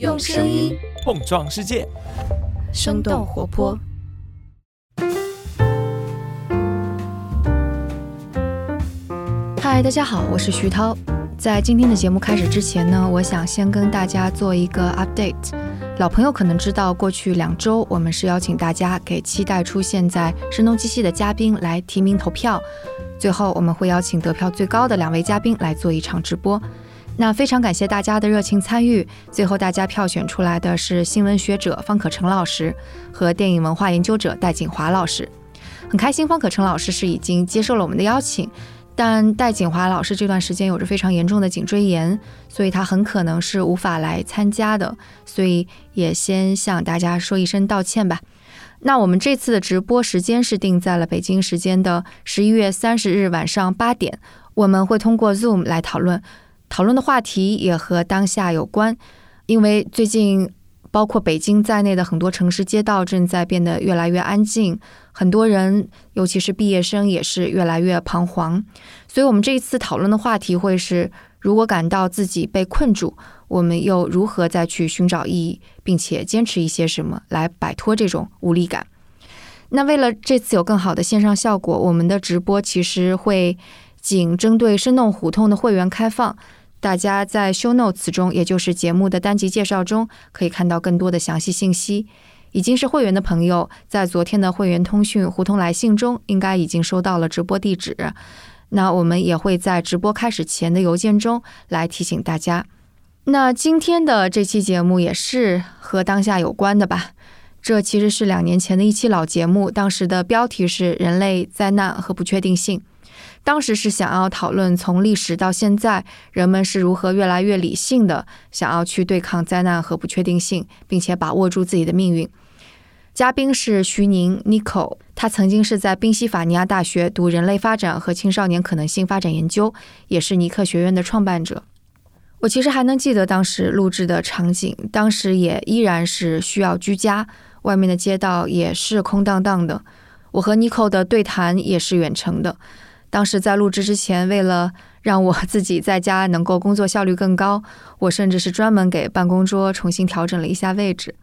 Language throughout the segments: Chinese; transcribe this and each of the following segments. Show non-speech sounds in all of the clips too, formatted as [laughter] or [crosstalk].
用声音碰撞世界，生动活泼。嗨，大家好，我是徐涛。在今天的节目开始之前呢，我想先跟大家做一个 update。老朋友可能知道，过去两周我们是邀请大家给期待出现在《声东击西》的嘉宾来提名投票，最后我们会邀请得票最高的两位嘉宾来做一场直播。那非常感谢大家的热情参与，最后大家票选出来的是新闻学者方可成老师和电影文化研究者戴锦华老师。很开心，方可成老师是已经接受了我们的邀请。但戴锦华老师这段时间有着非常严重的颈椎炎，所以他很可能是无法来参加的，所以也先向大家说一声道歉吧。那我们这次的直播时间是定在了北京时间的十一月三十日晚上八点，我们会通过 Zoom 来讨论，讨论的话题也和当下有关，因为最近。包括北京在内的很多城市街道正在变得越来越安静，很多人，尤其是毕业生，也是越来越彷徨。所以，我们这一次讨论的话题会是：如果感到自己被困住，我们又如何再去寻找意义，并且坚持一些什么来摆脱这种无力感？那为了这次有更好的线上效果，我们的直播其实会仅针对生动胡同的会员开放。大家在 show notes 中，也就是节目的单集介绍中，可以看到更多的详细信息。已经是会员的朋友，在昨天的会员通讯“胡同来信”中，应该已经收到了直播地址。那我们也会在直播开始前的邮件中来提醒大家。那今天的这期节目也是和当下有关的吧？这其实是两年前的一期老节目，当时的标题是“人类灾难和不确定性”。当时是想要讨论从历史到现在，人们是如何越来越理性的想要去对抗灾难和不确定性，并且把握住自己的命运。嘉宾是徐宁 Nico，他曾经是在宾夕法尼亚大学读人类发展和青少年可能性发展研究，也是尼克学院的创办者。我其实还能记得当时录制的场景，当时也依然是需要居家，外面的街道也是空荡荡的。我和 Nico 的对谈也是远程的。当时在录制之前，为了让我自己在家能够工作效率更高，我甚至是专门给办公桌重新调整了一下位置。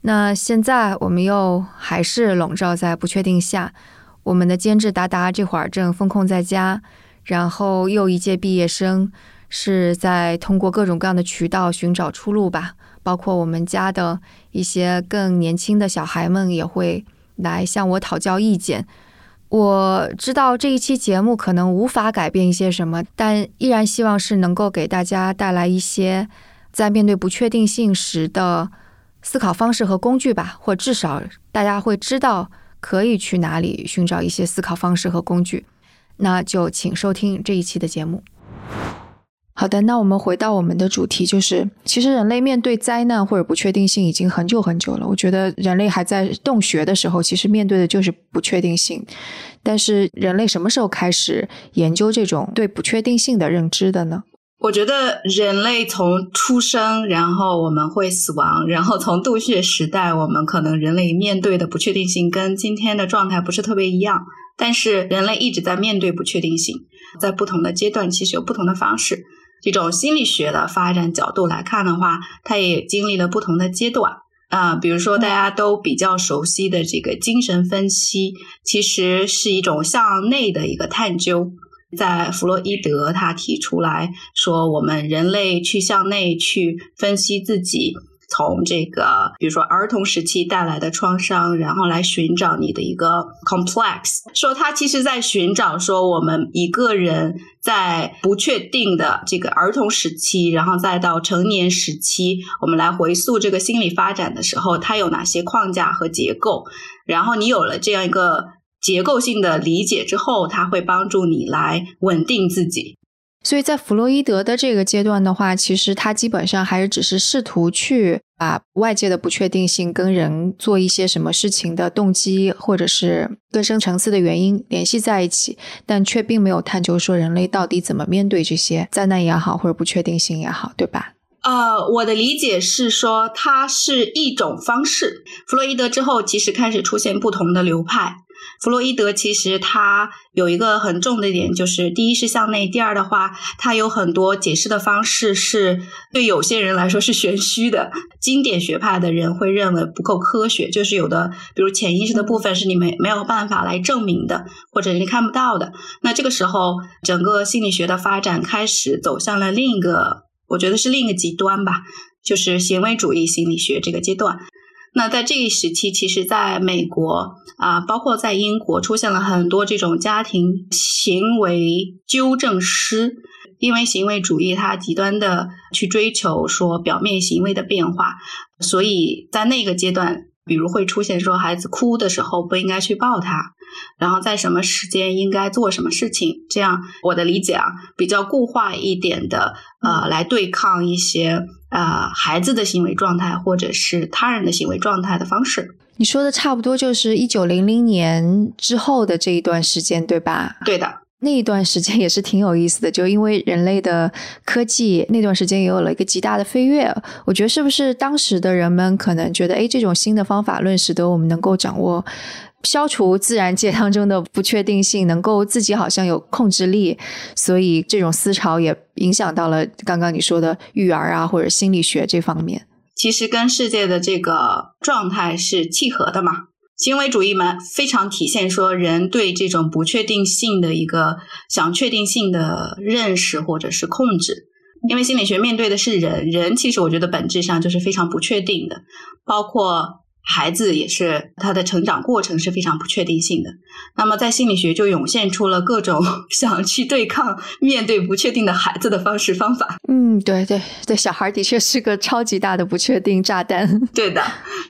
那现在我们又还是笼罩在不确定下，我们的监制达达这会儿正封控在家，然后又一届毕业生是在通过各种各样的渠道寻找出路吧，包括我们家的一些更年轻的小孩们也会来向我讨教意见。我知道这一期节目可能无法改变一些什么，但依然希望是能够给大家带来一些在面对不确定性时的思考方式和工具吧，或至少大家会知道可以去哪里寻找一些思考方式和工具。那就请收听这一期的节目。好的，那我们回到我们的主题，就是其实人类面对灾难或者不确定性已经很久很久了。我觉得人类还在洞穴的时候，其实面对的就是不确定性。但是人类什么时候开始研究这种对不确定性的认知的呢？我觉得人类从出生，然后我们会死亡，然后从洞穴时代，我们可能人类面对的不确定性跟今天的状态不是特别一样。但是人类一直在面对不确定性，在不同的阶段，其实有不同的方式。这种心理学的发展角度来看的话，它也经历了不同的阶段啊。比如说，大家都比较熟悉的这个精神分析，其实是一种向内的一个探究。在弗洛伊德他提出来说，我们人类去向内去分析自己。从这个，比如说儿童时期带来的创伤，然后来寻找你的一个 complex，说他其实在寻找说我们一个人在不确定的这个儿童时期，然后再到成年时期，我们来回溯这个心理发展的时候，它有哪些框架和结构，然后你有了这样一个结构性的理解之后，它会帮助你来稳定自己。所以在弗洛伊德的这个阶段的话，其实他基本上还是只是试图去把外界的不确定性跟人做一些什么事情的动机，或者是更深层次的原因联系在一起，但却并没有探究说人类到底怎么面对这些灾难也好，或者不确定性也好，对吧？呃，我的理解是说，它是一种方式。弗洛伊德之后，其实开始出现不同的流派。弗洛伊德其实他有一个很重的一点，就是第一是向内，第二的话，他有很多解释的方式是对有些人来说是玄虚的，经典学派的人会认为不够科学，就是有的，比如潜意识的部分是你没没有办法来证明的，或者你看不到的。那这个时候，整个心理学的发展开始走向了另一个，我觉得是另一个极端吧，就是行为主义心理学这个阶段。那在这一时期，其实在美国啊，包括在英国，出现了很多这种家庭行为纠正师，因为行为主义它极端的去追求说表面行为的变化，所以在那个阶段，比如会出现说孩子哭的时候不应该去抱他。然后在什么时间应该做什么事情？这样我的理解啊，比较固化一点的，呃，来对抗一些呃孩子的行为状态或者是他人的行为状态的方式。你说的差不多就是一九零零年之后的这一段时间，对吧？对的，那一段时间也是挺有意思的，就因为人类的科技那段时间也有了一个极大的飞跃。我觉得是不是当时的人们可能觉得，哎，这种新的方法论使得我们能够掌握。消除自然界当中的不确定性，能够自己好像有控制力，所以这种思潮也影响到了刚刚你说的育儿啊或者心理学这方面。其实跟世界的这个状态是契合的嘛。行为主义嘛，非常体现说人对这种不确定性的一个想确定性的认识或者是控制。因为心理学面对的是人，人其实我觉得本质上就是非常不确定的，包括。孩子也是他的成长过程是非常不确定性的，那么在心理学就涌现出了各种 [laughs] 想去对抗、面对不确定的孩子的方式方法。嗯，对对对，小孩的确是个超级大的不确定炸弹。[laughs] 对的，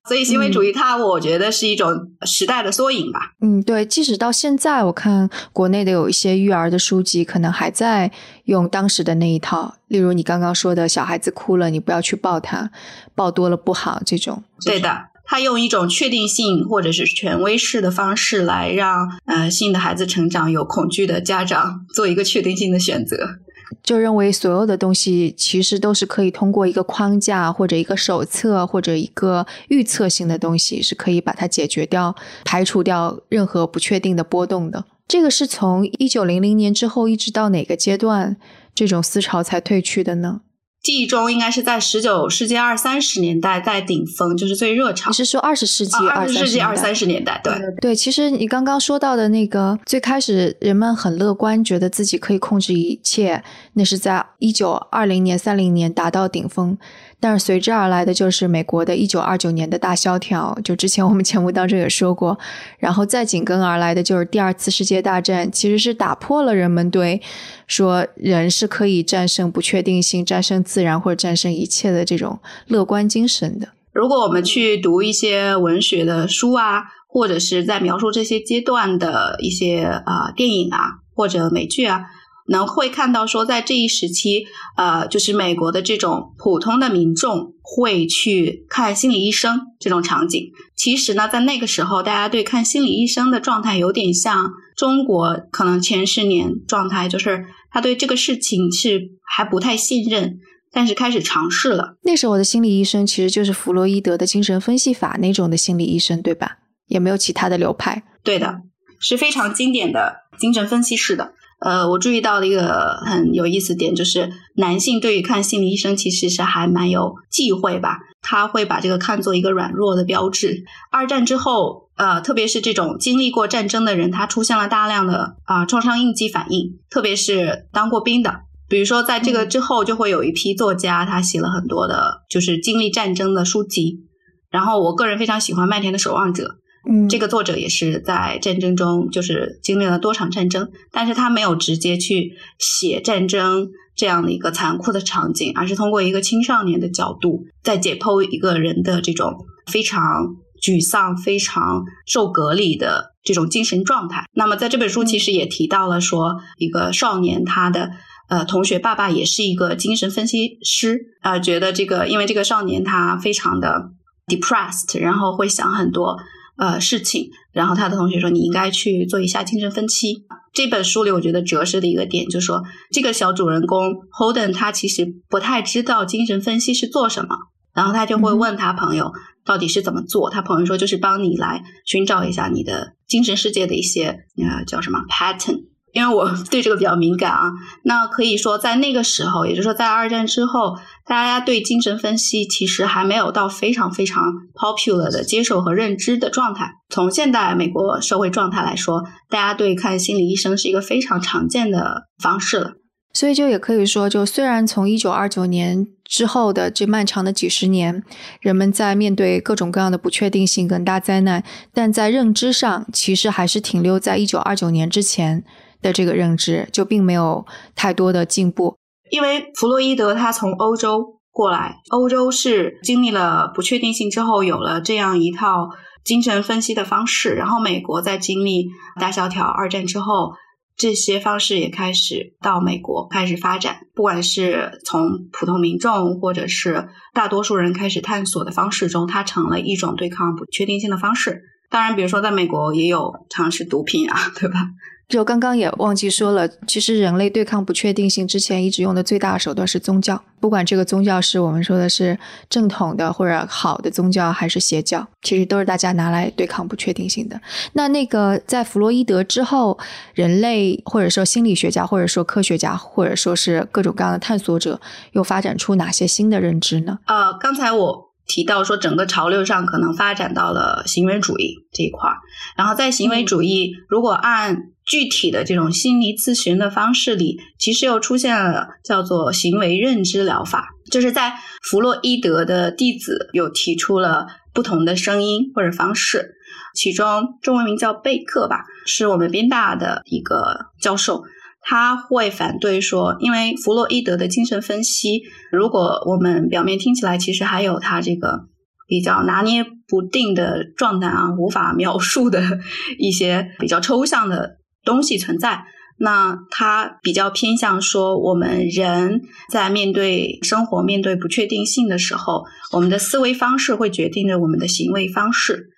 所以行为主义它我觉得是一种时代的缩影吧。嗯，对，即使到现在，我看国内的有一些育儿的书籍，可能还在用当时的那一套，例如你刚刚说的小孩子哭了，你不要去抱他，抱多了不好这种。对的。他用一种确定性或者是权威式的方式来让呃新的孩子成长，有恐惧的家长做一个确定性的选择，就认为所有的东西其实都是可以通过一个框架或者一个手册或者一个预测性的东西是可以把它解决掉，排除掉任何不确定的波动的。这个是从一九零零年之后一直到哪个阶段，这种思潮才退去的呢？记忆中应该是在十九世纪二三十年代在顶峰，就是最热潮。你是说二十世纪二十世纪二三十年代？对对。其实你刚刚说到的那个最开始人们很乐观，觉得自己可以控制一切，那是在一九二零年、三零年达到顶峰。但是随之而来的就是美国的一九二九年的大萧条，就之前我们节目当中也说过，然后再紧跟而来的就是第二次世界大战，其实是打破了人们对说人是可以战胜不确定性、战胜自然或者战胜一切的这种乐观精神的。如果我们去读一些文学的书啊，或者是在描述这些阶段的一些啊电影啊或者美剧啊。能会看到说，在这一时期，呃，就是美国的这种普通的民众会去看心理医生这种场景。其实呢，在那个时候，大家对看心理医生的状态有点像中国可能前十年状态，就是他对这个事情是还不太信任，但是开始尝试了。那时候的心理医生其实就是弗洛伊德的精神分析法那种的心理医生，对吧？也没有其他的流派。对的，是非常经典的精神分析式的。呃，我注意到的一个很有意思点，就是男性对于看心理医生其实是还蛮有忌讳吧，他会把这个看作一个软弱的标志。二战之后，呃，特别是这种经历过战争的人，他出现了大量的啊创伤应激反应，特别是当过兵的，比如说在这个之后，就会有一批作家，他写了很多的，就是经历战争的书籍。然后，我个人非常喜欢麦田的守望者。嗯，这个作者也是在战争中，就是经历了多场战争，但是他没有直接去写战争这样的一个残酷的场景，而是通过一个青少年的角度，在解剖一个人的这种非常沮丧、非常受隔离的这种精神状态。那么在这本书其实也提到了说，一个少年他的呃同学爸爸也是一个精神分析师，啊，觉得这个因为这个少年他非常的 depressed，然后会想很多。呃，事情，然后他的同学说你应该去做一下精神分析。这本书里，我觉得折射的一个点就是说，这个小主人公 Holden 他其实不太知道精神分析是做什么，然后他就会问他朋友，到底是怎么做。他朋友说，就是帮你来寻找一下你的精神世界的一些呃叫什么 pattern。因为我对这个比较敏感啊，[laughs] 那可以说在那个时候，也就是说在二战之后，大家对精神分析其实还没有到非常非常 popular 的接受和认知的状态。从现代美国社会状态来说，大家对看心理医生是一个非常常见的方式了。所以就也可以说，就虽然从一九二九年之后的这漫长的几十年，人们在面对各种各样的不确定性跟大灾难，但在认知上其实还是停留在一九二九年之前。的这个认知就并没有太多的进步，因为弗洛伊德他从欧洲过来，欧洲是经历了不确定性之后有了这样一套精神分析的方式，然后美国在经历大萧条、二战之后，这些方式也开始到美国开始发展，不管是从普通民众或者是大多数人开始探索的方式中，它成了一种对抗不确定性的方式。当然，比如说在美国也有尝试毒品啊，对吧？就刚刚也忘记说了，其实人类对抗不确定性之前一直用的最大的手段是宗教，不管这个宗教是我们说的是正统的或者好的宗教，还是邪教，其实都是大家拿来对抗不确定性的。那那个在弗洛伊德之后，人类或者说心理学家，或者说科学家，或者说是各种各样的探索者，又发展出哪些新的认知呢？呃，刚才我。提到说，整个潮流上可能发展到了行为主义这一块儿，然后在行为主义，如果按具体的这种心理咨询的方式里，其实又出现了叫做行为认知疗法，就是在弗洛伊德的弟子有提出了不同的声音或者方式，其中中文名叫贝克吧，是我们宾大的一个教授。他会反对说，因为弗洛伊德的精神分析，如果我们表面听起来，其实还有他这个比较拿捏不定的状态啊，无法描述的 [laughs] 一些比较抽象的东西存在。那他比较偏向说，我们人在面对生活、面对不确定性的时候，我们的思维方式会决定着我们的行为方式。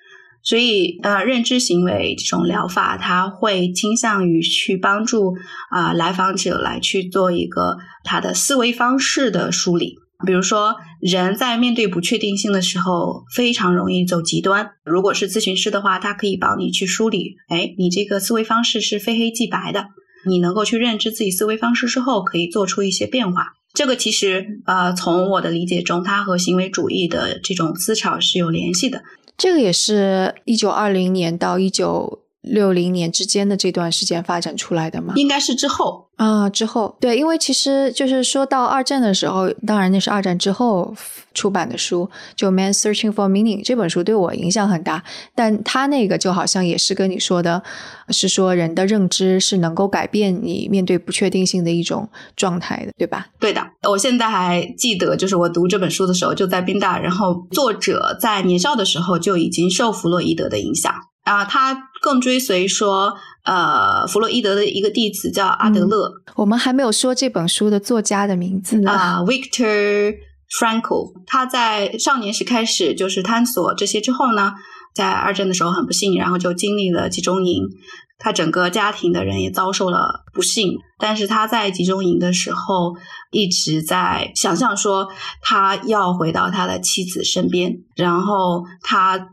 所以，呃，认知行为这种疗法，它会倾向于去帮助啊来访者来去做一个他的思维方式的梳理。比如说，人在面对不确定性的时候，非常容易走极端。如果是咨询师的话，他可以帮你去梳理，哎，你这个思维方式是非黑即白的。你能够去认知自己思维方式之后，可以做出一些变化。这个其实，呃，从我的理解中，它和行为主义的这种思潮是有联系的。这个也是一九二零年到一九六零年之间的这段时间发展出来的吗？应该是之后。啊，之后对，因为其实就是说到二战的时候，当然那是二战之后出版的书，就《Man Searching for Meaning》这本书对我影响很大。但他那个就好像也是跟你说的，是说人的认知是能够改变你面对不确定性的一种状态的，对吧？对的，我现在还记得，就是我读这本书的时候就在宾大，然后作者在年少的时候就已经受弗洛伊德的影响啊，他更追随说。呃，弗洛伊德的一个弟子叫阿德勒。我们还没有说这本书的作家的名字呢。啊，Victor Frankl。他在少年时开始就是探索这些之后呢，在二战的时候很不幸，然后就经历了集中营。他整个家庭的人也遭受了不幸，但是他在集中营的时候一直在想象说他要回到他的妻子身边，然后他。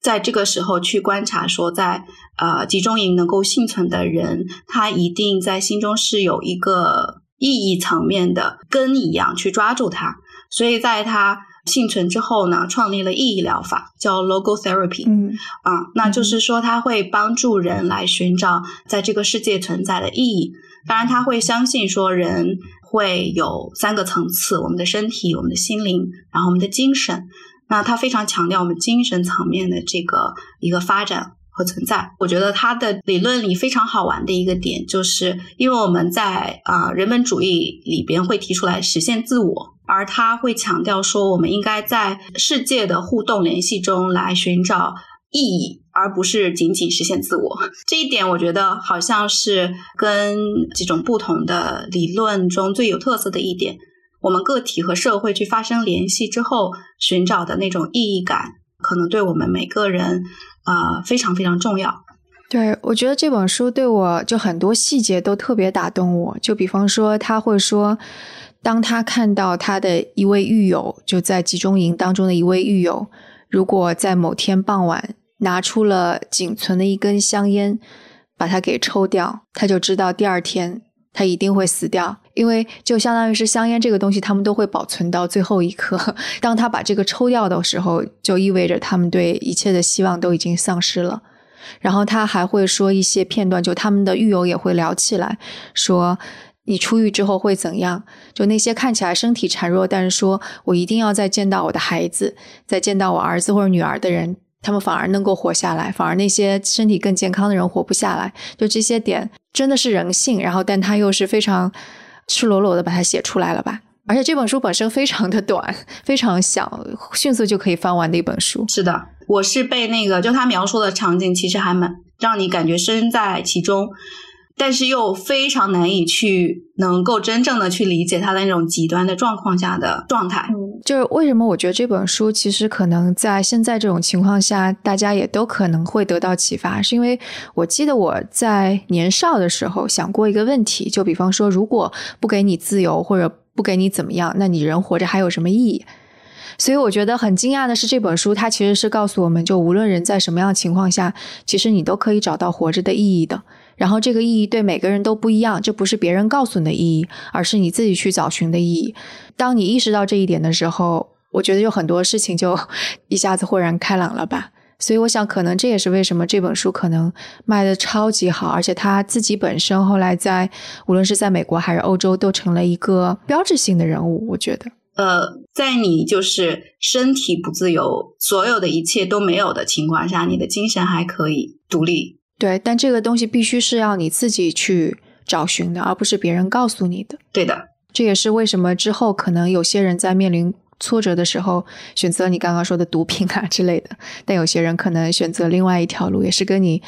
在这个时候去观察，说在呃集中营能够幸存的人，他一定在心中是有一个意义层面的根一样去抓住它。所以在他幸存之后呢，创立了意义疗法，叫 logotherapy。嗯啊，那就是说他会帮助人来寻找在这个世界存在的意义。当然，他会相信说人会有三个层次：我们的身体、我们的心灵，然后我们的精神。那他非常强调我们精神层面的这个一个发展和存在。我觉得他的理论里非常好玩的一个点，就是因为我们在啊人本主义里边会提出来实现自我，而他会强调说我们应该在世界的互动联系中来寻找意义，而不是仅仅实现自我。这一点我觉得好像是跟这种不同的理论中最有特色的一点。我们个体和社会去发生联系之后，寻找的那种意义感，可能对我们每个人啊非常非常重要。对我觉得这本书对我就很多细节都特别打动我。就比方说，他会说，当他看到他的一位狱友就在集中营当中的一位狱友，如果在某天傍晚拿出了仅存的一根香烟，把它给抽掉，他就知道第二天他一定会死掉，因为就相当于是香烟这个东西，他们都会保存到最后一刻。[laughs] 当他把这个抽掉的时候，就意味着他们对一切的希望都已经丧失了。然后他还会说一些片段，就他们的狱友也会聊起来，说你出狱之后会怎样？就那些看起来身体孱弱，但是说我一定要再见到我的孩子，再见到我儿子或者女儿的人，他们反而能够活下来，反而那些身体更健康的人活不下来。就这些点真的是人性，然后但他又是非常赤裸裸的把它写出来了吧？而且这本书本身非常的短，非常小，迅速就可以翻完的一本书。是的，我是被那个就他描述的场景，其实还蛮让你感觉身在其中，但是又非常难以去能够真正的去理解他的那种极端的状况下的状态。嗯就是为什么我觉得这本书其实可能在现在这种情况下，大家也都可能会得到启发，是因为我记得我在年少的时候想过一个问题，就比方说，如果不给你自由或者不给你怎么样，那你人活着还有什么意义？所以我觉得很惊讶的是，这本书它其实是告诉我们，就无论人在什么样情况下，其实你都可以找到活着的意义的。然后这个意义对每个人都不一样，这不是别人告诉你的意义，而是你自己去找寻的意义。当你意识到这一点的时候，我觉得有很多事情就一下子豁然开朗了吧。所以我想，可能这也是为什么这本书可能卖的超级好，而且他自己本身后来在无论是在美国还是欧洲，都成了一个标志性的人物。我觉得，呃，在你就是身体不自由，所有的一切都没有的情况下，你的精神还可以独立。对，但这个东西必须是要你自己去找寻的，而不是别人告诉你的。对的，这也是为什么之后可能有些人在面临。挫折的时候，选择你刚刚说的毒品啊之类的，但有些人可能选择另外一条路，也是跟你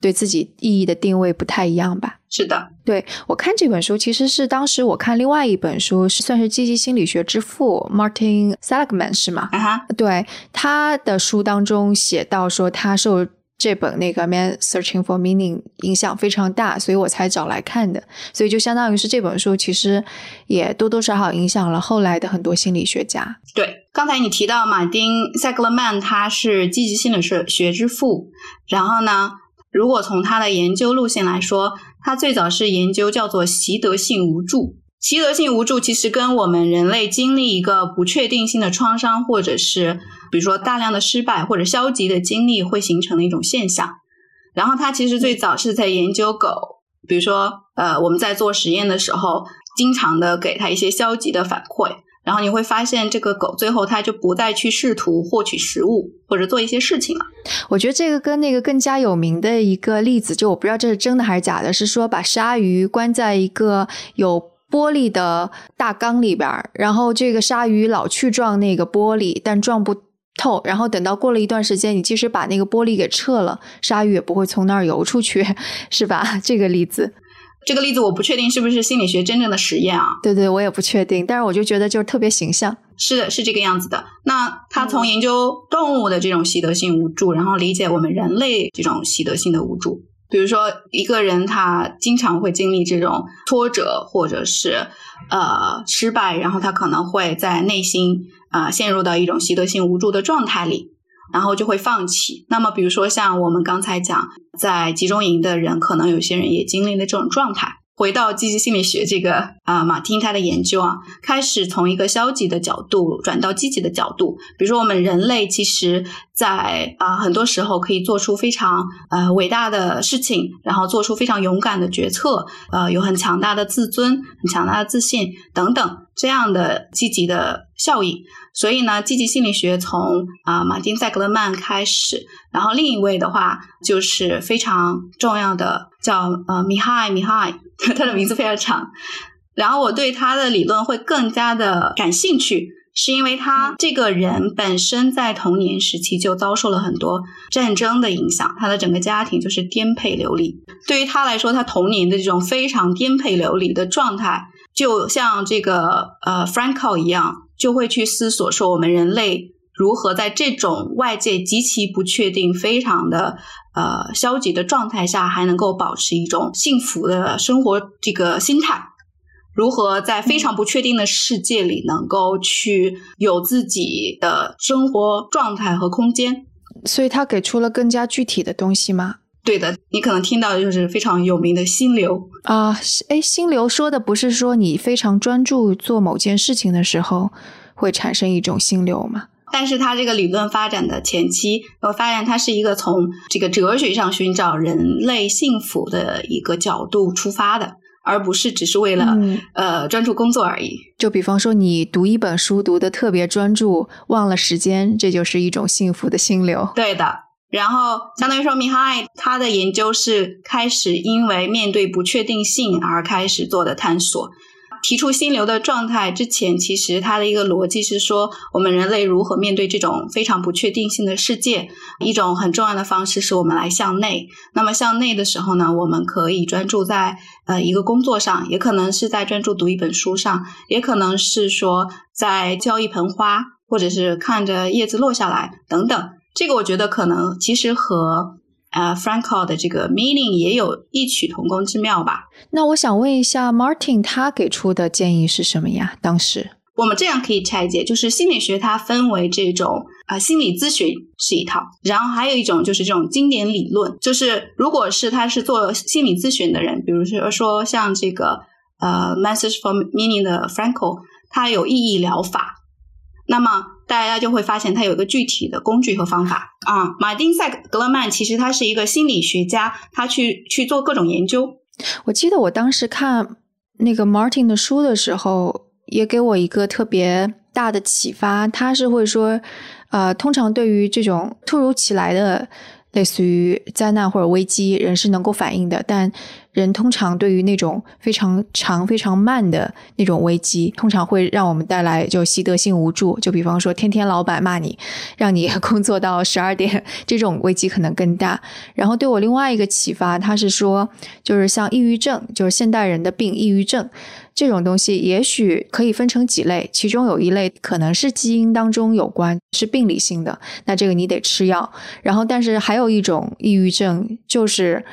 对自己意义的定位不太一样吧。是的，对我看这本书，其实是当时我看另外一本书，是算是积极心理学之父 Martin Seligman 是吗？啊哈，对他的书当中写到说，他受。这本那个《Man Searching for Meaning》影响非常大，所以我才找来看的。所以就相当于是这本书，其实也多多少少影响了后来的很多心理学家。对，刚才你提到马丁塞格勒曼，他是积极心理学学之父。然后呢，如果从他的研究路线来说，他最早是研究叫做习得性无助。习得性无助其实跟我们人类经历一个不确定性的创伤，或者是比如说大量的失败或者消极的经历会形成的一种现象。然后他其实最早是在研究狗，比如说呃我们在做实验的时候，经常的给他一些消极的反馈，然后你会发现这个狗最后它就不再去试图获取食物或者做一些事情了。我觉得这个跟那个更加有名的一个例子，就我不知道这是真的还是假的，是说把鲨鱼关在一个有。玻璃的大缸里边，然后这个鲨鱼老去撞那个玻璃，但撞不透。然后等到过了一段时间，你即使把那个玻璃给撤了，鲨鱼也不会从那儿游出去，[laughs] 是吧？这个例子，这个例子我不确定是不是心理学真正的实验啊？对对，我也不确定。但是我就觉得就是特别形象，是的，是这个样子的。那他从研究动物的这种习得性无助，然后理解我们人类这种习得性的无助。比如说，一个人他经常会经历这种挫折，或者是呃失败，然后他可能会在内心啊陷入到一种习得性无助的状态里，然后就会放弃。那么，比如说像我们刚才讲，在集中营的人，可能有些人也经历了这种状态。回到积极心理学这个啊，马丁他的研究啊，开始从一个消极的角度转到积极的角度。比如说，我们人类其实，在啊很多时候可以做出非常呃伟大的事情，然后做出非常勇敢的决策，呃，有很强大的自尊、很强大的自信等等这样的积极的效应。所以呢，积极心理学从啊马丁塞格勒曼开始，然后另一位的话就是非常重要的叫呃米哈伊米哈伊，[laughs] 他的名字非常长。然后我对他的理论会更加的感兴趣，是因为他这个人本身在童年时期就遭受了很多战争的影响，他的整个家庭就是颠沛流离。对于他来说，他童年的这种非常颠沛流离的状态，就像这个呃 Franco 一样。就会去思索说，我们人类如何在这种外界极其不确定、非常的呃消极的状态下，还能够保持一种幸福的生活这个心态。如何在非常不确定的世界里能够去有自己的生活状态和空间。所以他给出了更加具体的东西吗？对的，你可能听到的就是非常有名的心流啊。哎，心流说的不是说你非常专注做某件事情的时候会产生一种心流吗？但是它这个理论发展的前期，我发现它是一个从这个哲学上寻找人类幸福的一个角度出发的，而不是只是为了呃专注工作而已。就比方说，你读一本书读的特别专注，忘了时间，这就是一种幸福的心流。对的。然后，相当于说，米哈爱他的研究是开始因为面对不确定性而开始做的探索。提出心流的状态之前，其实他的一个逻辑是说，我们人类如何面对这种非常不确定性的世界。一种很重要的方式是我们来向内。那么向内的时候呢，我们可以专注在呃一个工作上，也可能是在专注读一本书上，也可能是说在浇一盆花，或者是看着叶子落下来等等。这个我觉得可能其实和呃 Franco 的这个 meaning 也有异曲同工之妙吧。那我想问一下 Martin，他给出的建议是什么呀？当时我们这样可以拆解，就是心理学它分为这种啊心理咨询是一套，然后还有一种就是这种经典理论，就是如果是他是做心理咨询的人，比如说说像这个呃 message for meaning 的 Franco，他有意义疗法。那么大家就会发现，它有一个具体的工具和方法啊。马丁塞格勒曼其实他是一个心理学家，他去去做各种研究。我记得我当时看那个 Martin 的书的时候，也给我一个特别大的启发。他是会说，呃，通常对于这种突如其来的。类似于灾难或者危机，人是能够反应的，但人通常对于那种非常长、非常慢的那种危机，通常会让我们带来就习得性无助。就比方说，天天老板骂你，让你 [laughs] 工作到十二点，这种危机可能更大。然后对我另外一个启发，他是说，就是像抑郁症，就是现代人的病，抑郁症。这种东西也许可以分成几类，其中有一类可能是基因当中有关，是病理性的，那这个你得吃药。然后，但是还有一种抑郁症，就是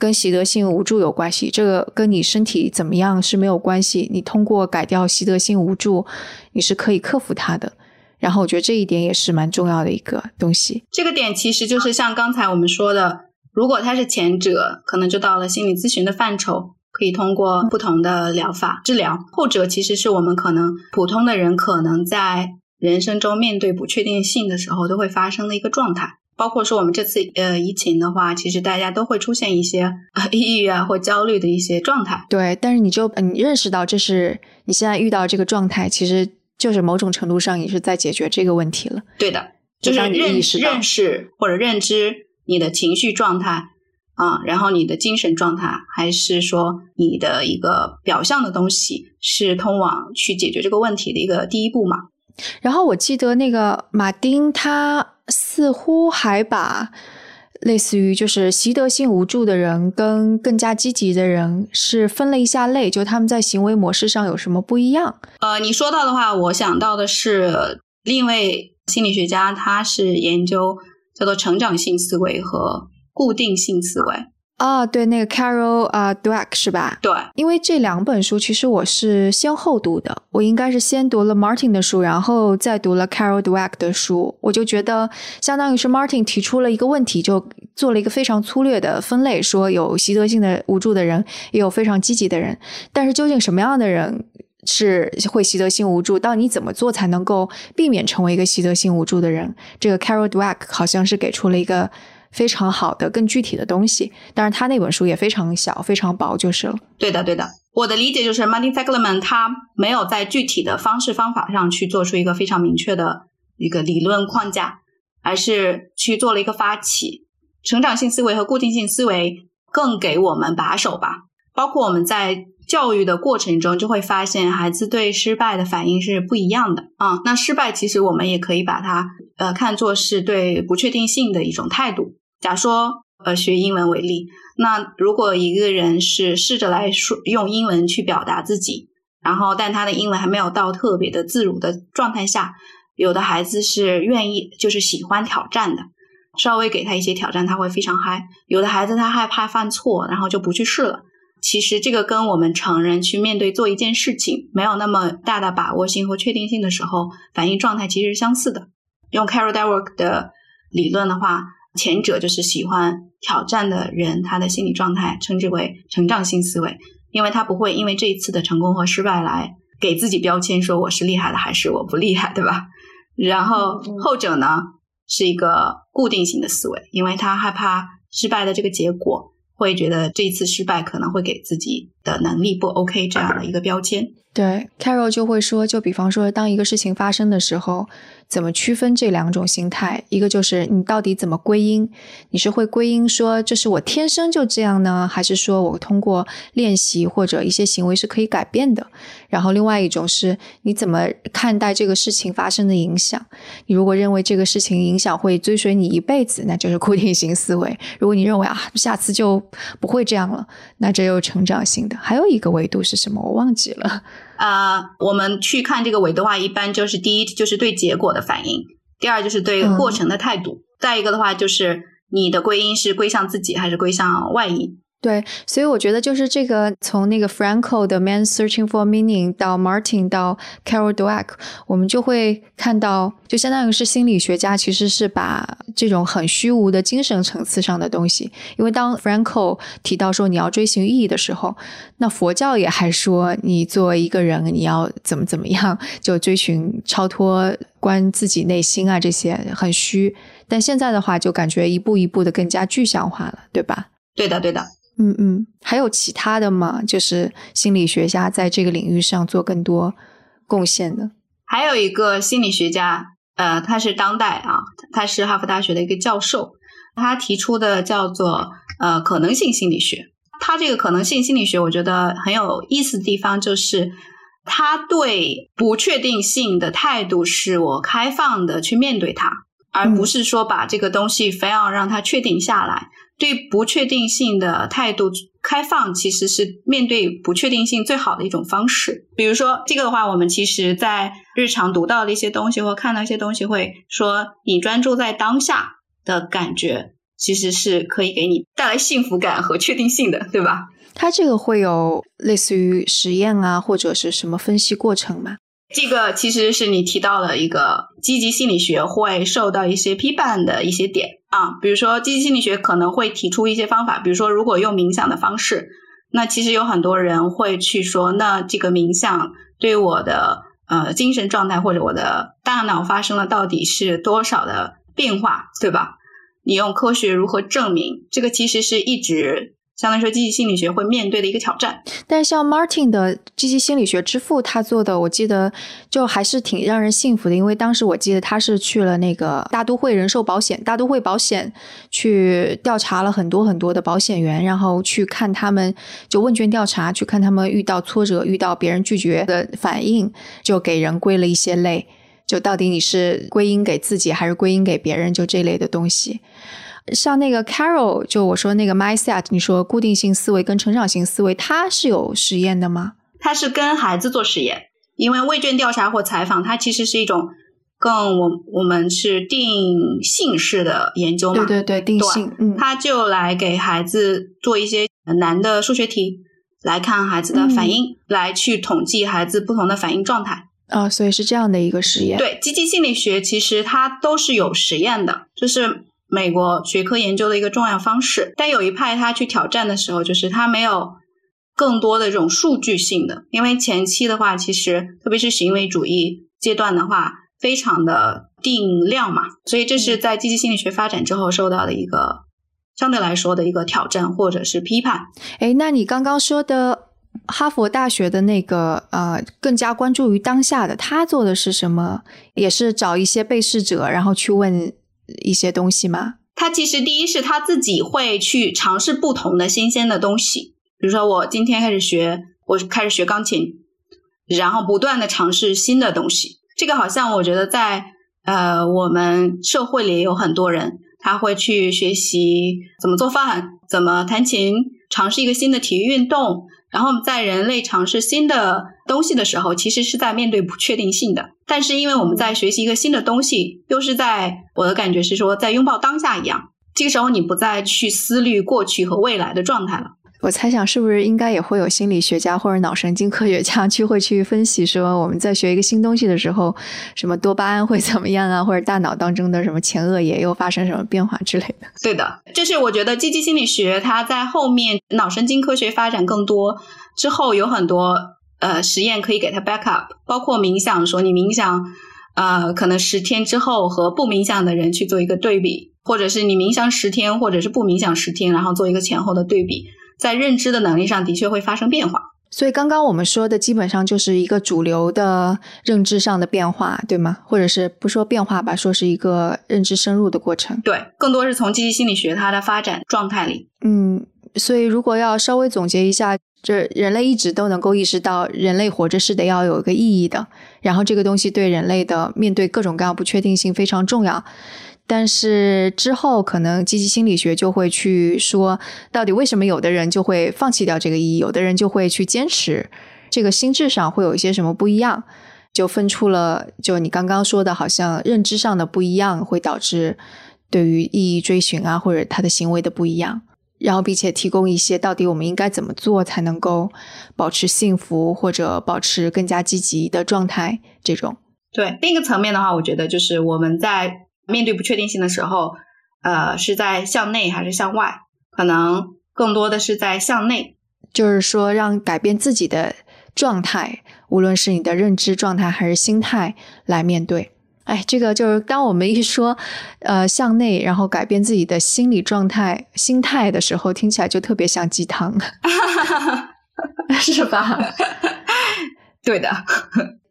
跟习得性无助有关系，这个跟你身体怎么样是没有关系。你通过改掉习得性无助，你是可以克服它的。然后，我觉得这一点也是蛮重要的一个东西。这个点其实就是像刚才我们说的，如果他是前者，可能就到了心理咨询的范畴。可以通过不同的疗法治疗，后者其实是我们可能普通的人可能在人生中面对不确定性的时候都会发生的一个状态。包括说我们这次呃疫情的话，其实大家都会出现一些抑郁啊或焦虑的一些状态。对，但是你就你认识到这是你现在遇到这个状态，其实就是某种程度上也是在解决这个问题了。对的，就是认识认识或者认知你的情绪状态。啊，然后你的精神状态，还是说你的一个表象的东西，是通往去解决这个问题的一个第一步嘛？然后我记得那个马丁，他似乎还把类似于就是习得性无助的人跟更加积极的人是分了一下类，就他们在行为模式上有什么不一样？呃，你说到的话，我想到的是另一位心理学家，他是研究叫做成长性思维和。固定性思维啊，对，那个 Carol 啊，Dweck 是吧？对，因为这两本书其实我是先后读的，我应该是先读了 Martin 的书，然后再读了 Carol Dweck 的书，我就觉得相当于是 Martin 提出了一个问题，就做了一个非常粗略的分类，说有习得性的无助的人，也有非常积极的人，但是究竟什么样的人是会习得性无助？到底怎么做才能够避免成为一个习得性无助的人？这个 Carol Dweck 好像是给出了一个。非常好的、更具体的东西，但是他那本书也非常小、非常薄，就是了。对的，对的。我的理解就是，Martin Seligman 他没有在具体的方式方法上去做出一个非常明确的一个理论框架，而是去做了一个发起。成长性思维和固定性思维更给我们把手吧。包括我们在教育的过程中，就会发现孩子对失败的反应是不一样的啊。那失败其实我们也可以把它呃看作是对不确定性的一种态度。假说，呃，学英文为例，那如果一个人是试着来说用英文去表达自己，然后但他的英文还没有到特别的自如的状态下，有的孩子是愿意，就是喜欢挑战的，稍微给他一些挑战，他会非常嗨；有的孩子他害怕犯错，然后就不去试了。其实这个跟我们成人去面对做一件事情没有那么大的把握性或确定性的时候，反应状态其实是相似的。用 Carol Dweck 的理论的话，前者就是喜欢挑战的人，他的心理状态称之为成长性思维，因为他不会因为这一次的成功和失败来给自己标签，说我是厉害的还是我不厉害，对吧？然后后者呢是一个固定型的思维，因为他害怕失败的这个结果。会觉得这一次失败可能会给自己的能力不 OK 这样的一个标签。对，Carol 就会说，就比方说，当一个事情发生的时候。怎么区分这两种心态？一个就是你到底怎么归因？你是会归因说这是我天生就这样呢，还是说我通过练习或者一些行为是可以改变的？然后另外一种是你怎么看待这个事情发生的影响？你如果认为这个事情影响会追随你一辈子，那就是固定型思维；如果你认为啊下次就不会这样了，那这又成长性的。还有一个维度是什么？我忘记了。呃，我们去看这个维的话，一般就是第一就是对结果的反应，第二就是对过程的态度，再一个的话就是你的归因是归向自己还是归向外因。对，所以我觉得就是这个，从那个 Franco 的《Man Searching for Meaning》到 Martin 到 Carol Dweck，我们就会看到，就相当于是心理学家其实是把这种很虚无的精神层次上的东西，因为当 Franco 提到说你要追寻意义的时候，那佛教也还说你作为一个人你要怎么怎么样，就追寻超脱关自己内心啊这些很虚，但现在的话就感觉一步一步的更加具象化了，对吧？对的，对的。嗯嗯，还有其他的吗？就是心理学家在这个领域上做更多贡献的。还有一个心理学家，呃，他是当代啊，他是哈佛大学的一个教授，他提出的叫做呃可能性心理学。他这个可能性心理学，我觉得很有意思的地方就是，他对不确定性的态度是我开放的去面对它，而不是说把这个东西非要让它确定下来。对不确定性的态度开放，其实是面对不确定性最好的一种方式。比如说，这个的话，我们其实在日常读到的一些东西或看到一些东西，会说你专注在当下的感觉，其实是可以给你带来幸福感和确定性的，对吧？它这个会有类似于实验啊，或者是什么分析过程吗？这个其实是你提到了一个积极心理学会受到一些批判的一些点。啊，比如说积极心理学可能会提出一些方法，比如说如果用冥想的方式，那其实有很多人会去说，那这个冥想对我的呃精神状态或者我的大脑发生了到底是多少的变化，对吧？你用科学如何证明？这个其实是一直。相当于说，积极心理学会面对的一个挑战。但是像 Martin 的积极心理学之父，他做的，我记得就还是挺让人信服的。因为当时我记得他是去了那个大都会人寿保险、大都会保险去调查了很多很多的保险员，然后去看他们就问卷调查，去看他们遇到挫折、遇到别人拒绝的反应，就给人归了一些类，就到底你是归因给自己还是归因给别人，就这类的东西。像那个 Carol，就我说那个 mindset，你说固定性思维跟成长性思维，它是有实验的吗？它是跟孩子做实验，因为问卷调查或采访，它其实是一种更我我们是定性式的研究嘛。对对对，定性。嗯，他就来给孩子做一些难的数学题，来看孩子的反应，来去统计孩子不同的反应状态。啊，所以是这样的一个实验。对，积极心理学其实它都是有实验的，就是。美国学科研究的一个重要方式，但有一派他去挑战的时候，就是他没有更多的这种数据性的，因为前期的话，其实特别是行为主义阶段的话，非常的定量嘛，所以这是在积极心理学发展之后受到的一个相对来说的一个挑战或者是批判。哎，那你刚刚说的哈佛大学的那个呃，更加关注于当下的，他做的是什么？也是找一些被试者，然后去问。一些东西吗？他其实第一是他自己会去尝试不同的新鲜的东西，比如说我今天开始学，我开始学钢琴，然后不断的尝试新的东西。这个好像我觉得在呃我们社会里有很多人，他会去学习怎么做饭，怎么弹琴，尝试一个新的体育运动。然后在人类尝试新的东西的时候，其实是在面对不确定性的。但是因为我们在学习一个新的东西，又是在我的感觉是说在拥抱当下一样。这个时候你不再去思虑过去和未来的状态了。我猜想是不是应该也会有心理学家或者脑神经科学家 [laughs] 去会去分析说我们在学一个新东西的时候，什么多巴胺会怎么样啊，或者大脑当中的什么前额叶又发生什么变化之类的。对的，这是我觉得积极心理学它在后面脑神经科学发展更多之后，有很多呃实验可以给它 back up，包括冥想，说你冥想呃可能十天之后和不冥想的人去做一个对比，或者是你冥想十天，或者是不冥想十天，然后做一个前后的对比。在认知的能力上的确会发生变化，所以刚刚我们说的基本上就是一个主流的认知上的变化，对吗？或者是不说变化吧，说是一个认知深入的过程。对，更多是从积极心理学它的发展状态里。嗯，所以如果要稍微总结一下，这人类一直都能够意识到，人类活着是得要有一个意义的，然后这个东西对人类的面对各种各样不确定性非常重要。但是之后，可能积极心理学就会去说，到底为什么有的人就会放弃掉这个意义，有的人就会去坚持，这个心智上会有一些什么不一样，就分出了，就你刚刚说的，好像认知上的不一样，会导致对于意义追寻啊，或者他的行为的不一样，然后并且提供一些到底我们应该怎么做才能够保持幸福或者保持更加积极的状态，这种。对另一个层面的话，我觉得就是我们在。面对不确定性的时候，呃，是在向内还是向外？可能更多的是在向内，就是说让改变自己的状态，无论是你的认知状态还是心态来面对。哎，这个就是当我们一说，呃，向内，然后改变自己的心理状态、心态的时候，听起来就特别像鸡汤，[laughs] 是吧？[laughs] 对的。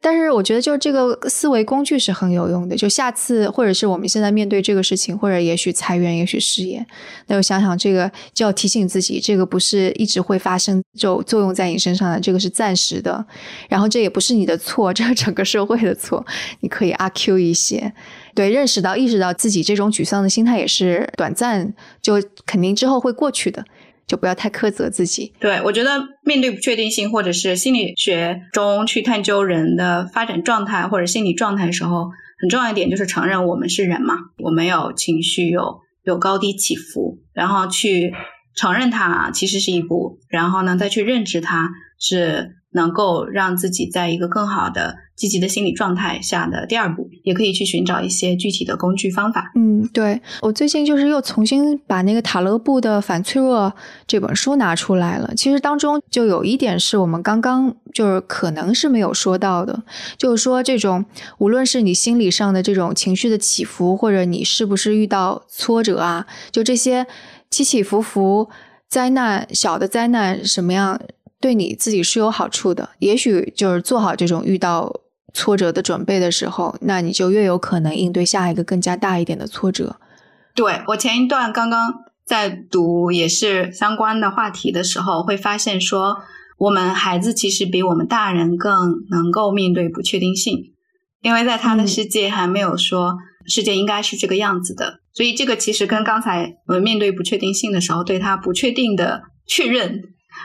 但是我觉得，就这个思维工具是很有用的。就下次，或者是我们现在面对这个事情，或者也许裁员，也许失业，那就想想这个，就要提醒自己，这个不是一直会发生，就作用在你身上的，这个是暂时的。然后这也不是你的错，这是整个社会的错。你可以阿 Q 一些，对，认识到、意识到自己这种沮丧的心态也是短暂，就肯定之后会过去的。就不要太苛责自己。对我觉得，面对不确定性，或者是心理学中去探究人的发展状态或者心理状态的时候，很重要一点就是承认我们是人嘛，我们有情绪，有有高低起伏，然后去承认它其实是一步，然后呢再去认知它是能够让自己在一个更好的。积极的心理状态下的第二步，也可以去寻找一些具体的工具方法。嗯，对我最近就是又重新把那个塔勒布的《反脆弱》这本书拿出来了。其实当中就有一点是我们刚刚就是可能是没有说到的，就是说这种无论是你心理上的这种情绪的起伏，或者你是不是遇到挫折啊，就这些起起伏伏、灾难、小的灾难什么样，对你自己是有好处的。也许就是做好这种遇到。挫折的准备的时候，那你就越有可能应对下一个更加大一点的挫折。对我前一段刚刚在读也是相关的话题的时候，会发现说，我们孩子其实比我们大人更能够面对不确定性，因为在他的世界还没有说世界应该是这个样子的，所以这个其实跟刚才我们面对不确定性的时候，对他不确定的确认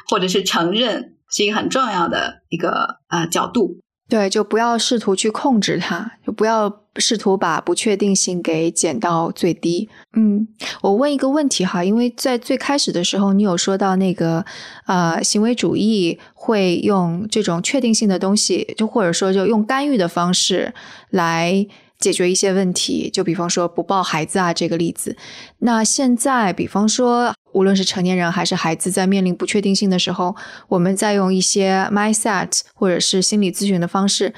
或者是承认，是一个很重要的一个呃角度。对，就不要试图去控制它，就不要试图把不确定性给减到最低。嗯，我问一个问题哈，因为在最开始的时候，你有说到那个呃，行为主义会用这种确定性的东西，就或者说就用干预的方式来。解决一些问题，就比方说不抱孩子啊这个例子。那现在，比方说，无论是成年人还是孩子，在面临不确定性的时候，我们在用一些 mindset 或者是心理咨询的方式，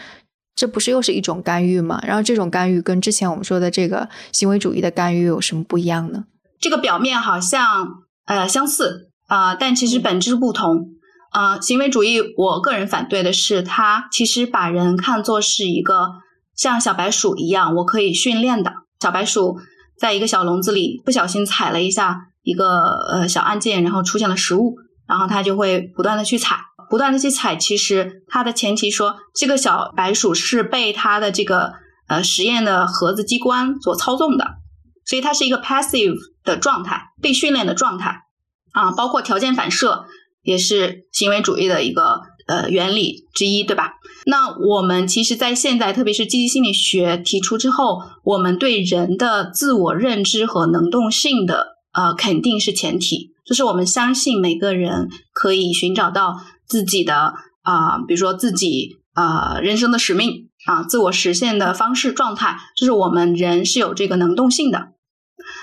这不是又是一种干预吗？然后这种干预跟之前我们说的这个行为主义的干预有什么不一样呢？这个表面好像呃相似啊，但其实本质不同。啊，行为主义，我个人反对的是，它其实把人看作是一个。像小白鼠一样，我可以训练的。小白鼠在一个小笼子里，不小心踩了一下一个呃小按键，然后出现了食物，然后它就会不断的去踩，不断的去踩。其实它的前提说，这个小白鼠是被它的这个呃实验的盒子机关所操纵的，所以它是一个 passive 的状态，被训练的状态啊。包括条件反射也是行为主义的一个呃原理之一，对吧？那我们其实，在现在，特别是积极心理学提出之后，我们对人的自我认知和能动性的呃肯定是前提，就是我们相信每个人可以寻找到自己的啊，比如说自己啊人生的使命啊，自我实现的方式状态，就是我们人是有这个能动性的。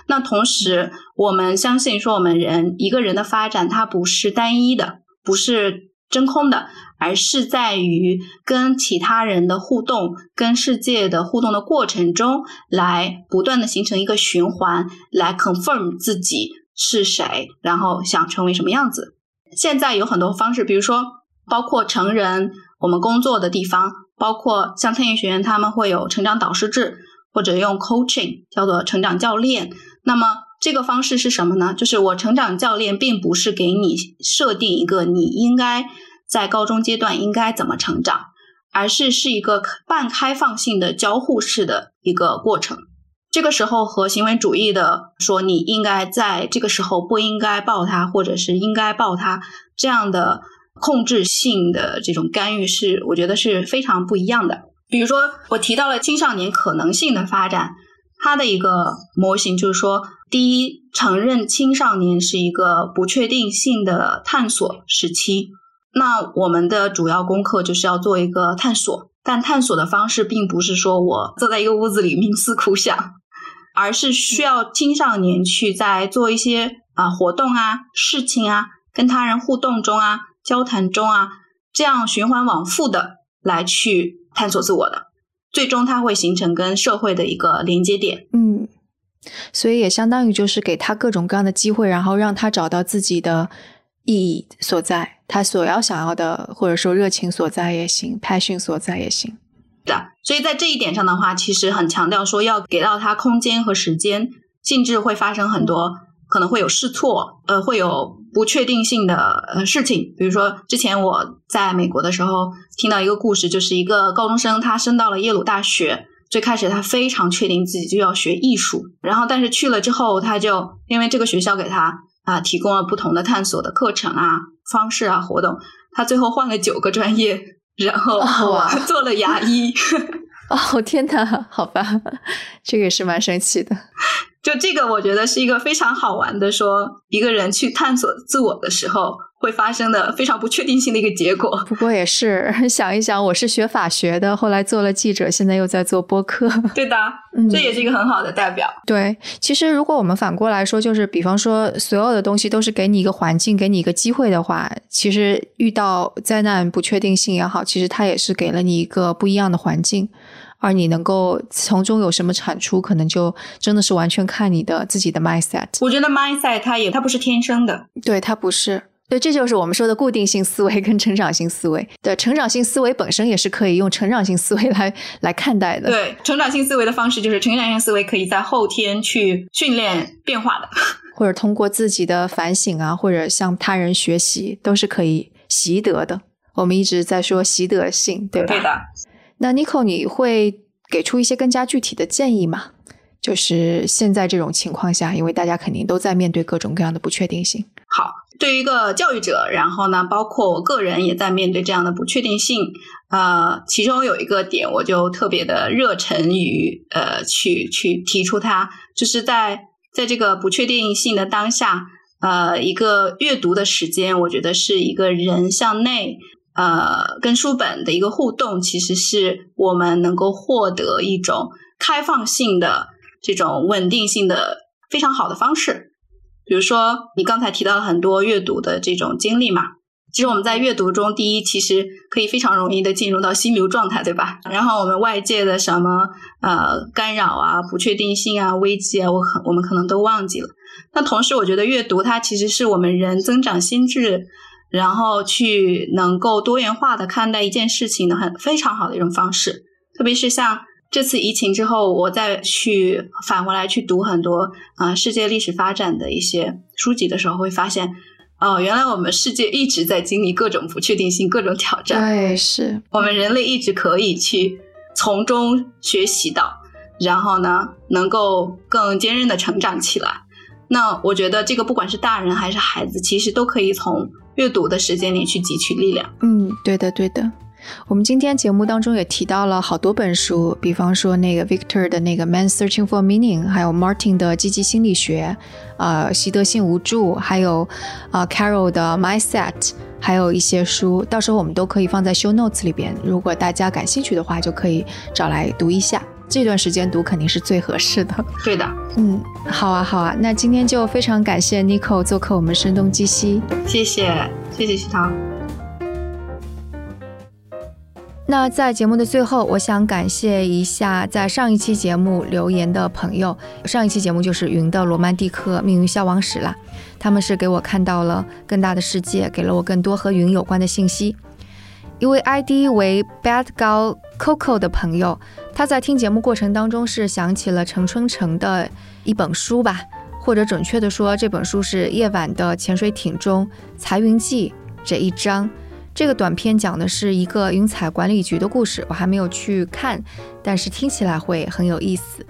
那同时，我们相信说，我们人一个人的发展，它不是单一的，不是真空的，而是在于跟其他人的互动、跟世界的互动的过程中，来不断的形成一个循环，来 confirm 自己是谁，然后想成为什么样子。现在有很多方式，比如说，包括成人我们工作的地方，包括像餐饮学院，他们会有成长导师制。或者用 coaching 叫做成长教练，那么这个方式是什么呢？就是我成长教练并不是给你设定一个你应该在高中阶段应该怎么成长，而是是一个半开放性的交互式的一个过程。这个时候和行为主义的说你应该在这个时候不应该抱他，或者是应该抱他这样的控制性的这种干预是，我觉得是非常不一样的。比如说，我提到了青少年可能性的发展，它的一个模型就是说，第一，承认青少年是一个不确定性的探索时期。那我们的主要功课就是要做一个探索，但探索的方式并不是说我坐在一个屋子里冥思苦想，而是需要青少年去在做一些啊活动啊、事情啊、跟他人互动中啊、交谈中啊，这样循环往复的来去。探索自我的，最终它会形成跟社会的一个连接点。嗯，所以也相当于就是给他各种各样的机会，然后让他找到自己的意义所在，他所要想要的，或者说热情所在也行培训所在也行。的，所以在这一点上的话，其实很强调说要给到他空间和时间，甚至会发生很多。可能会有试错，呃，会有不确定性的呃事情。比如说，之前我在美国的时候听到一个故事，就是一个高中生，他升到了耶鲁大学。最开始他非常确定自己就要学艺术，然后但是去了之后，他就因为这个学校给他啊提供了不同的探索的课程啊、方式啊、活动，他最后换了九个专业，然后做了牙医。[laughs] 哦天哪，好吧，[laughs] 这个也是蛮神奇的。就这个，我觉得是一个非常好玩的，说一个人去探索自我的时候会发生的非常不确定性的一个结果。不过也是 [laughs] 想一想，我是学法学的，后来做了记者，现在又在做播客。对的，这也是一个很好的代表。对，其实如果我们反过来说，就是比方说，所有的东西都是给你一个环境，给你一个机会的话，其实遇到灾难、不确定性也好，其实它也是给了你一个不一样的环境。而你能够从中有什么产出，可能就真的是完全看你的自己的 mindset。我觉得 mindset 它也它不是天生的，对它不是，对，这就是我们说的固定性思维跟成长性思维。对，成长性思维本身也是可以用成长性思维来来看待的。对，成长性思维的方式就是成长性思维可以在后天去训练变化的，[laughs] 或者通过自己的反省啊，或者向他人学习，都是可以习得的。我们一直在说习得性，对吧？对的。那 Nico，你会给出一些更加具体的建议吗？就是现在这种情况下，因为大家肯定都在面对各种各样的不确定性。好，对于一个教育者，然后呢，包括我个人也在面对这样的不确定性。呃，其中有一个点，我就特别的热忱于呃去去提出它，就是在在这个不确定性的当下，呃，一个阅读的时间，我觉得是一个人向内。呃，跟书本的一个互动，其实是我们能够获得一种开放性的、这种稳定性的非常好的方式。比如说，你刚才提到了很多阅读的这种经历嘛，其实我们在阅读中，第一，其实可以非常容易的进入到心流状态，对吧？然后我们外界的什么呃干扰啊、不确定性啊、危机啊，我可我们可能都忘记了。那同时，我觉得阅读它其实是我们人增长心智。然后去能够多元化的看待一件事情的很非常好的一种方式，特别是像这次疫情之后，我再去返回来去读很多啊世界历史发展的一些书籍的时候，会发现哦，原来我们世界一直在经历各种不确定性、各种挑战。对，是我们人类一直可以去从中学习到，然后呢，能够更坚韧的成长起来。那我觉得这个不管是大人还是孩子，其实都可以从。阅读的时间里去汲取力量。嗯，对的，对的。我们今天节目当中也提到了好多本书，比方说那个 Victor 的那个《Man Searching for Meaning》，还有 Martin 的《积极心理学》，呃，习得性无助，还有啊 Carol 的《Mindset》，还有一些书，到时候我们都可以放在 Show Notes 里边。如果大家感兴趣的话，就可以找来读一下。这段时间读肯定是最合适的。[laughs] 对的，嗯，好啊，好啊，那今天就非常感谢 Nico 做客我们声东击西，谢谢，谢谢徐涛。那在节目的最后，我想感谢一下在上一期节目留言的朋友。上一期节目就是云的罗曼蒂克命运消亡史啦，他们是给我看到了更大的世界，给了我更多和云有关的信息。一位 ID 为 Bad Girl Coco 的朋友，他在听节目过程当中是想起了陈春成的一本书吧，或者准确的说，这本书是夜晚的《潜水艇中财云记》这一章。这个短片讲的是一个云彩管理局的故事，我还没有去看，但是听起来会很有意思，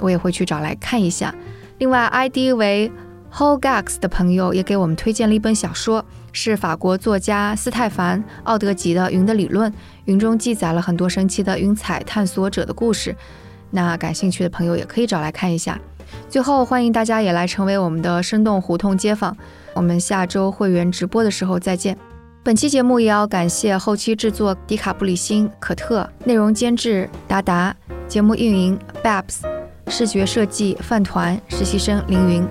我也会去找来看一下。另外，ID 为 Hogax 的朋友也给我们推荐了一本小说，是法国作家斯泰凡·奥德吉的《云的理论》，云中记载了很多神奇的云彩探索者的故事。那感兴趣的朋友也可以找来看一下。最后，欢迎大家也来成为我们的生动胡同街坊，我们下周会员直播的时候再见。本期节目也要感谢后期制作迪卡布里辛、可特，内容监制达达，节目运营 Babs，视觉设计饭团，实习生凌云。